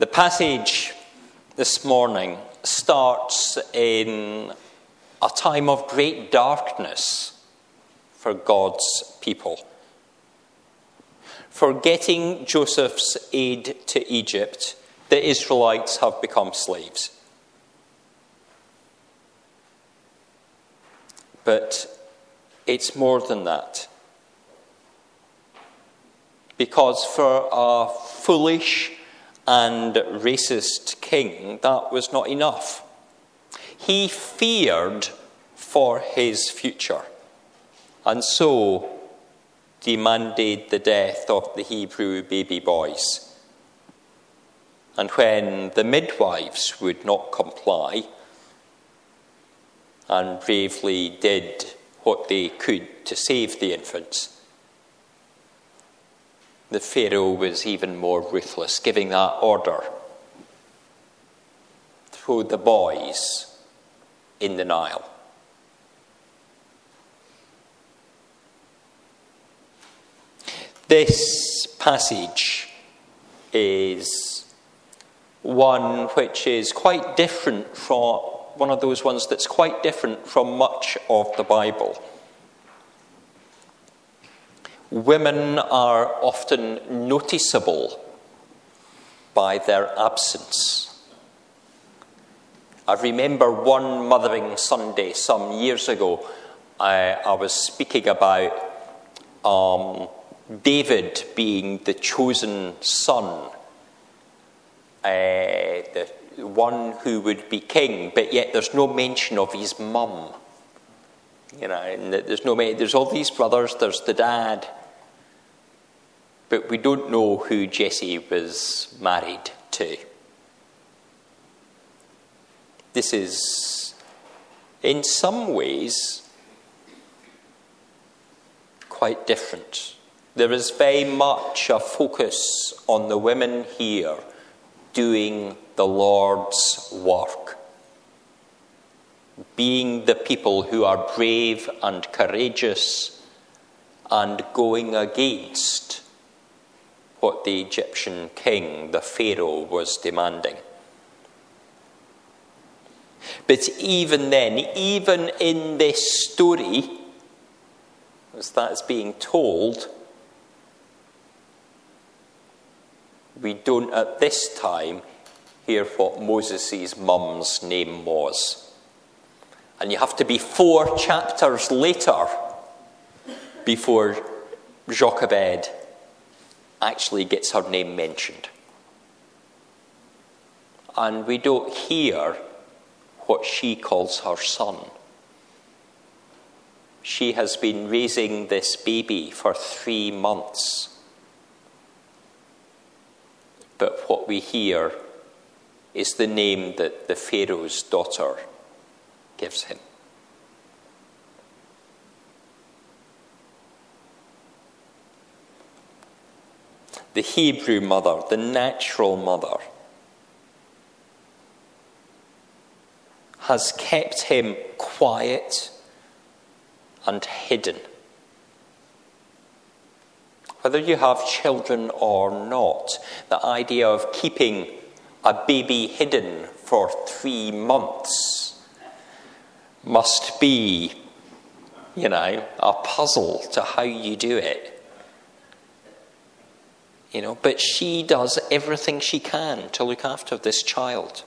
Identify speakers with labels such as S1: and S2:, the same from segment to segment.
S1: The passage this morning starts in a time of great darkness for God's people. Forgetting Joseph's aid to Egypt, the Israelites have become slaves. But it's more than that. Because for a foolish and racist king, that was not enough. He feared for his future, and so demanded the death of the Hebrew baby boys. And when the midwives would not comply and bravely did what they could to save the infants, the Pharaoh was even more ruthless, giving that order throw the boys in the Nile. This passage is one which is quite different from one of those ones that's quite different from much of the Bible. Women are often noticeable by their absence. I remember one Mothering Sunday some years ago, I, I was speaking about um, David being the chosen son, uh, the one who would be king, but yet there's no mention of his mum. You know, there's no there's all these brothers, there's the dad, but we don't know who Jesse was married to. This is, in some ways, quite different. There is very much a focus on the women here doing the Lord's work, being the people who are brave and courageous and going against what the Egyptian king, the Pharaoh, was demanding. But even then, even in this story, as that's being told, we don't at this time hear what Moses' mum's name was. And you have to be four chapters later before Jochebed actually gets her name mentioned. And we don't hear what she calls her son. She has been raising this baby for three months. But what we hear is the name that the Pharaoh's daughter gives him. The Hebrew mother, the natural mother, has kept him quiet and hidden. Whether you have children or not, the idea of keeping a baby hidden for three months must be, you know, a puzzle to how you do it. You know, but she does everything she can to look after this child,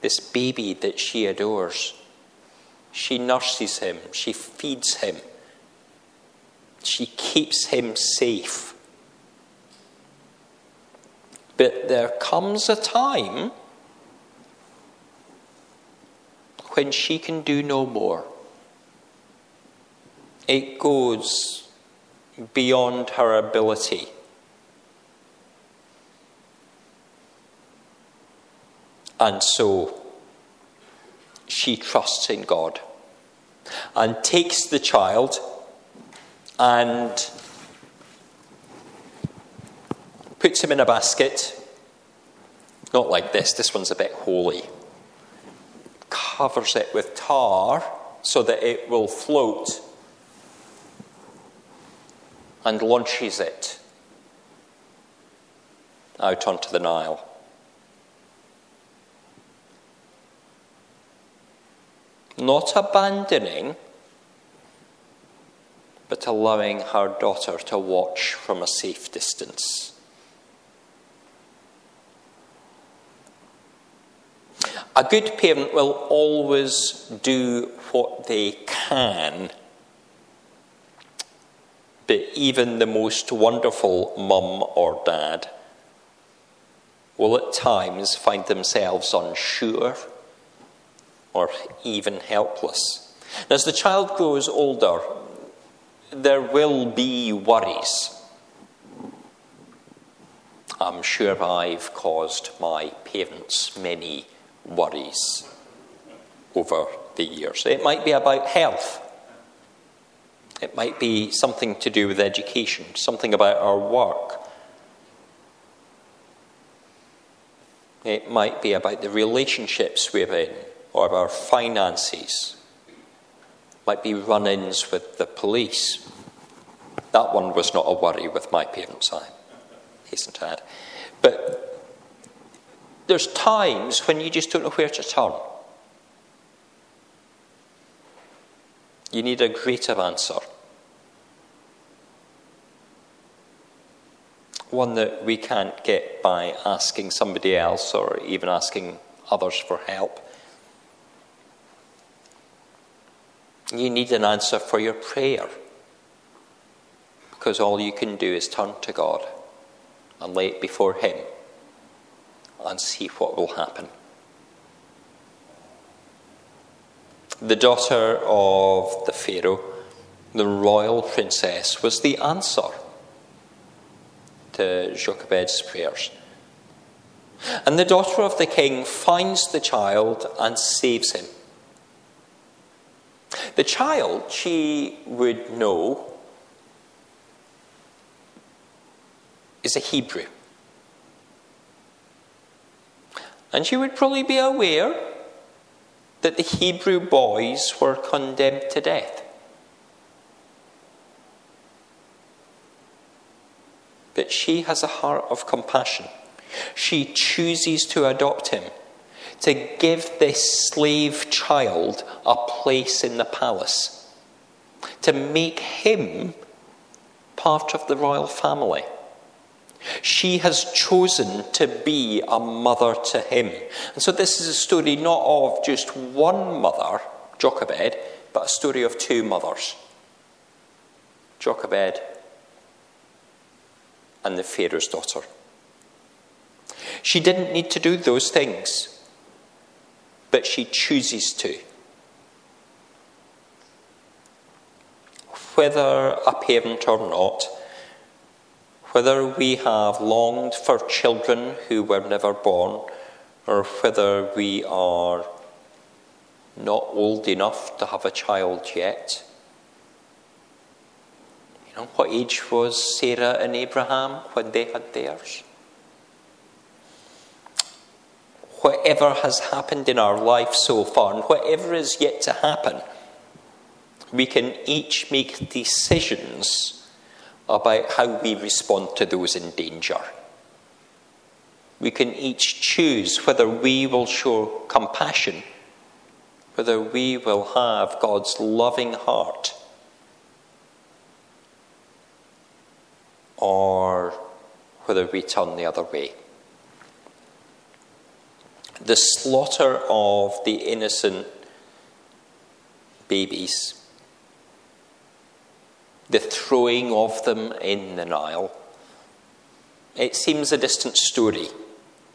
S1: this baby that she adores. She nurses him, she feeds him, she keeps him safe. But there comes a time when she can do no more. It goes beyond her ability. And so she trusts in God and takes the child and puts him in a basket. Not like this, this one's a bit holey. Covers it with tar so that it will float and launches it out onto the Nile. Not abandoning, but allowing her daughter to watch from a safe distance. A good parent will always do what they can, but even the most wonderful mum or dad will at times find themselves unsure or even helpless. As the child grows older, there will be worries. I'm sure I've caused my parents many worries over the years. It might be about health. It might be something to do with education, something about our work. It might be about the relationships we're in or our finances. Might be run ins with the police. That one was not a worry with my parents, I hasten to add. But there's times when you just don't know where to turn. You need a greater answer. One that we can't get by asking somebody else or even asking others for help. You need an answer for your prayer because all you can do is turn to God and lay it before Him and see what will happen. The daughter of the Pharaoh, the royal princess, was the answer to Jochebed's prayers. And the daughter of the king finds the child and saves him. The child, she would know, is a Hebrew. And she would probably be aware that the Hebrew boys were condemned to death. But she has a heart of compassion. She chooses to adopt him, to give this slave child a place in the palace, to make him part of the royal family. She has chosen to be a mother to him. And so this is a story not of just one mother, Jochebed, but a story of two mothers Jochebed and the Pharaoh's daughter. She didn't need to do those things, but she chooses to. Whether a parent or not, whether we have longed for children who were never born, or whether we are not old enough to have a child yet. You know, what age was Sarah and Abraham when they had theirs? Whatever has happened in our life so far, and whatever is yet to happen, we can each make decisions about how we respond to those in danger. We can each choose whether we will show compassion, whether we will have God's loving heart, or whether we turn the other way. The slaughter of the innocent babies the throwing of them in the Nile. It seems a distant story.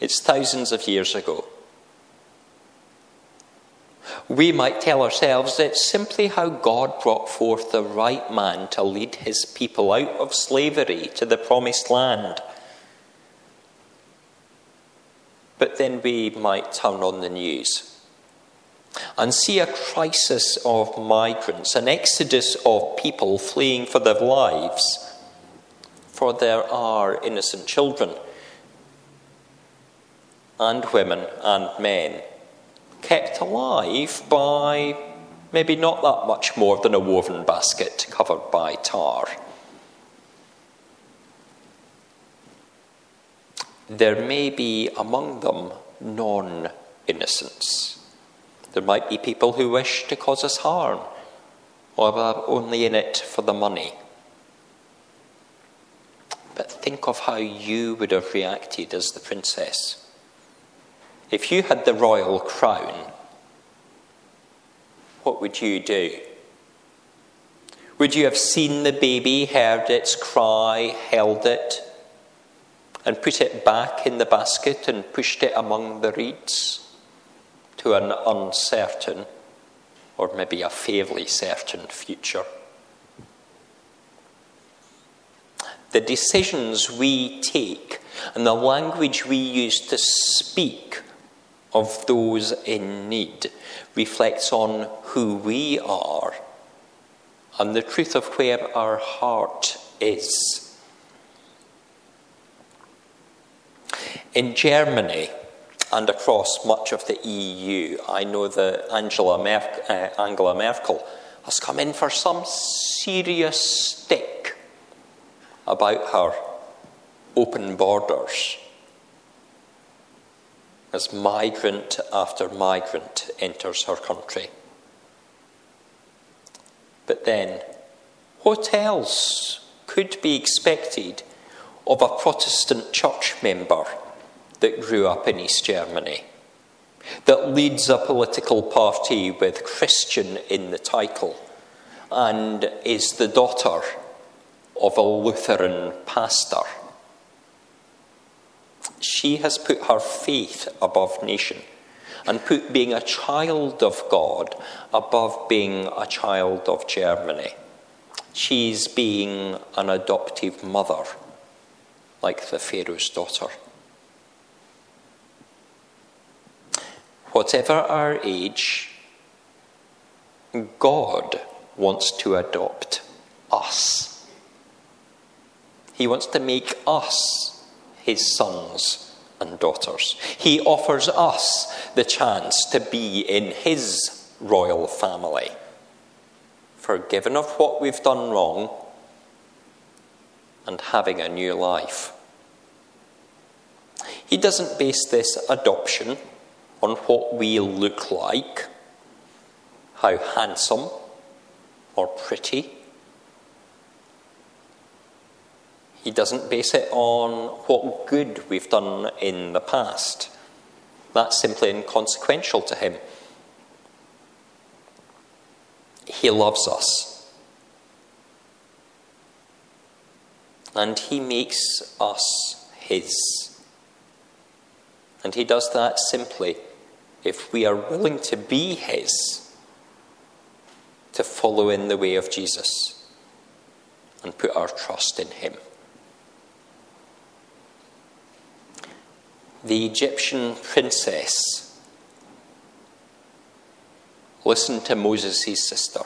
S1: It's thousands of years ago. We might tell ourselves it's simply how God brought forth the right man to lead his people out of slavery to the promised land. But then we might turn on the news and see a crisis of migrants, an exodus of people fleeing for their lives, for there are innocent children and women and men kept alive by maybe not that much more than a woven basket covered by tar. There may be among them non innocents. There might be people who wish to cause us harm or are only in it for the money. But think of how you would have reacted as the princess. If you had the royal crown, what would you do? Would you have seen the baby, heard its cry, held it, and put it back in the basket and pushed it among the reeds to an uncertain or maybe a fairly certain future. The decisions we take and the language we use to speak of those in need reflects on who we are and the truth of where our heart is. In Germany and across much of the EU, I know that Angela, Mer- uh, Angela Merkel has come in for some serious stick about her open borders as migrant after migrant enters her country. But then, what else could be expected of a Protestant church member that grew up in East Germany, that leads a political party with Christian in the title, and is the daughter of a Lutheran pastor. She has put her faith above nation and put being a child of God above being a child of Germany. She's being an adoptive mother, like the Pharaoh's daughter. Whatever our age, God wants to adopt us. He wants to make us his sons and daughters. He offers us the chance to be in his royal family, forgiven of what we've done wrong and having a new life. He doesn't base this adoption on what we look like, how handsome or pretty. He doesn't base it on what good we've done in the past. That's simply inconsequential to him. He loves us. And he makes us his. And he does that simply if we are willing to be His, to follow in the way of Jesus and put our trust in Him. The Egyptian princess listened to Moses' sister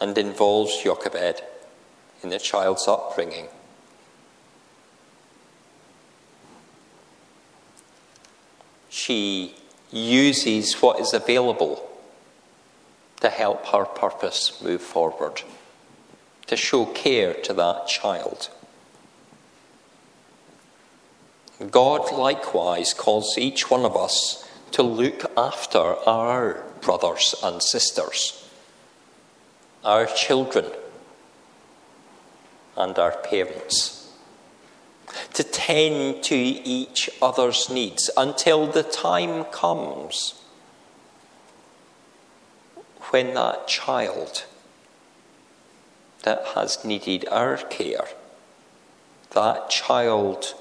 S1: and involves Jochebed in the child's upbringing. She uses what is available to help her purpose move forward, to show care to that child. God likewise calls each one of us to look after our brothers and sisters, our children, and our parents to tend to each other's needs until the time comes when that child that has needed our care, that child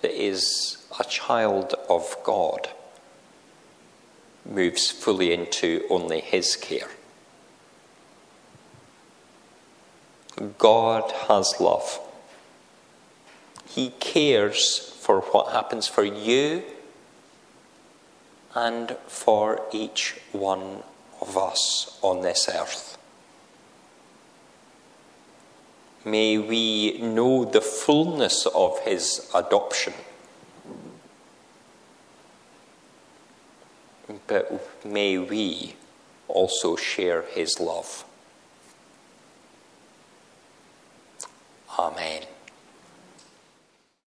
S1: that is a child of God, moves fully into only His care. God has love. He cares for what happens for you and for each one of us on this earth. May we know the fullness of His adoption. But may we also share His love. Amen.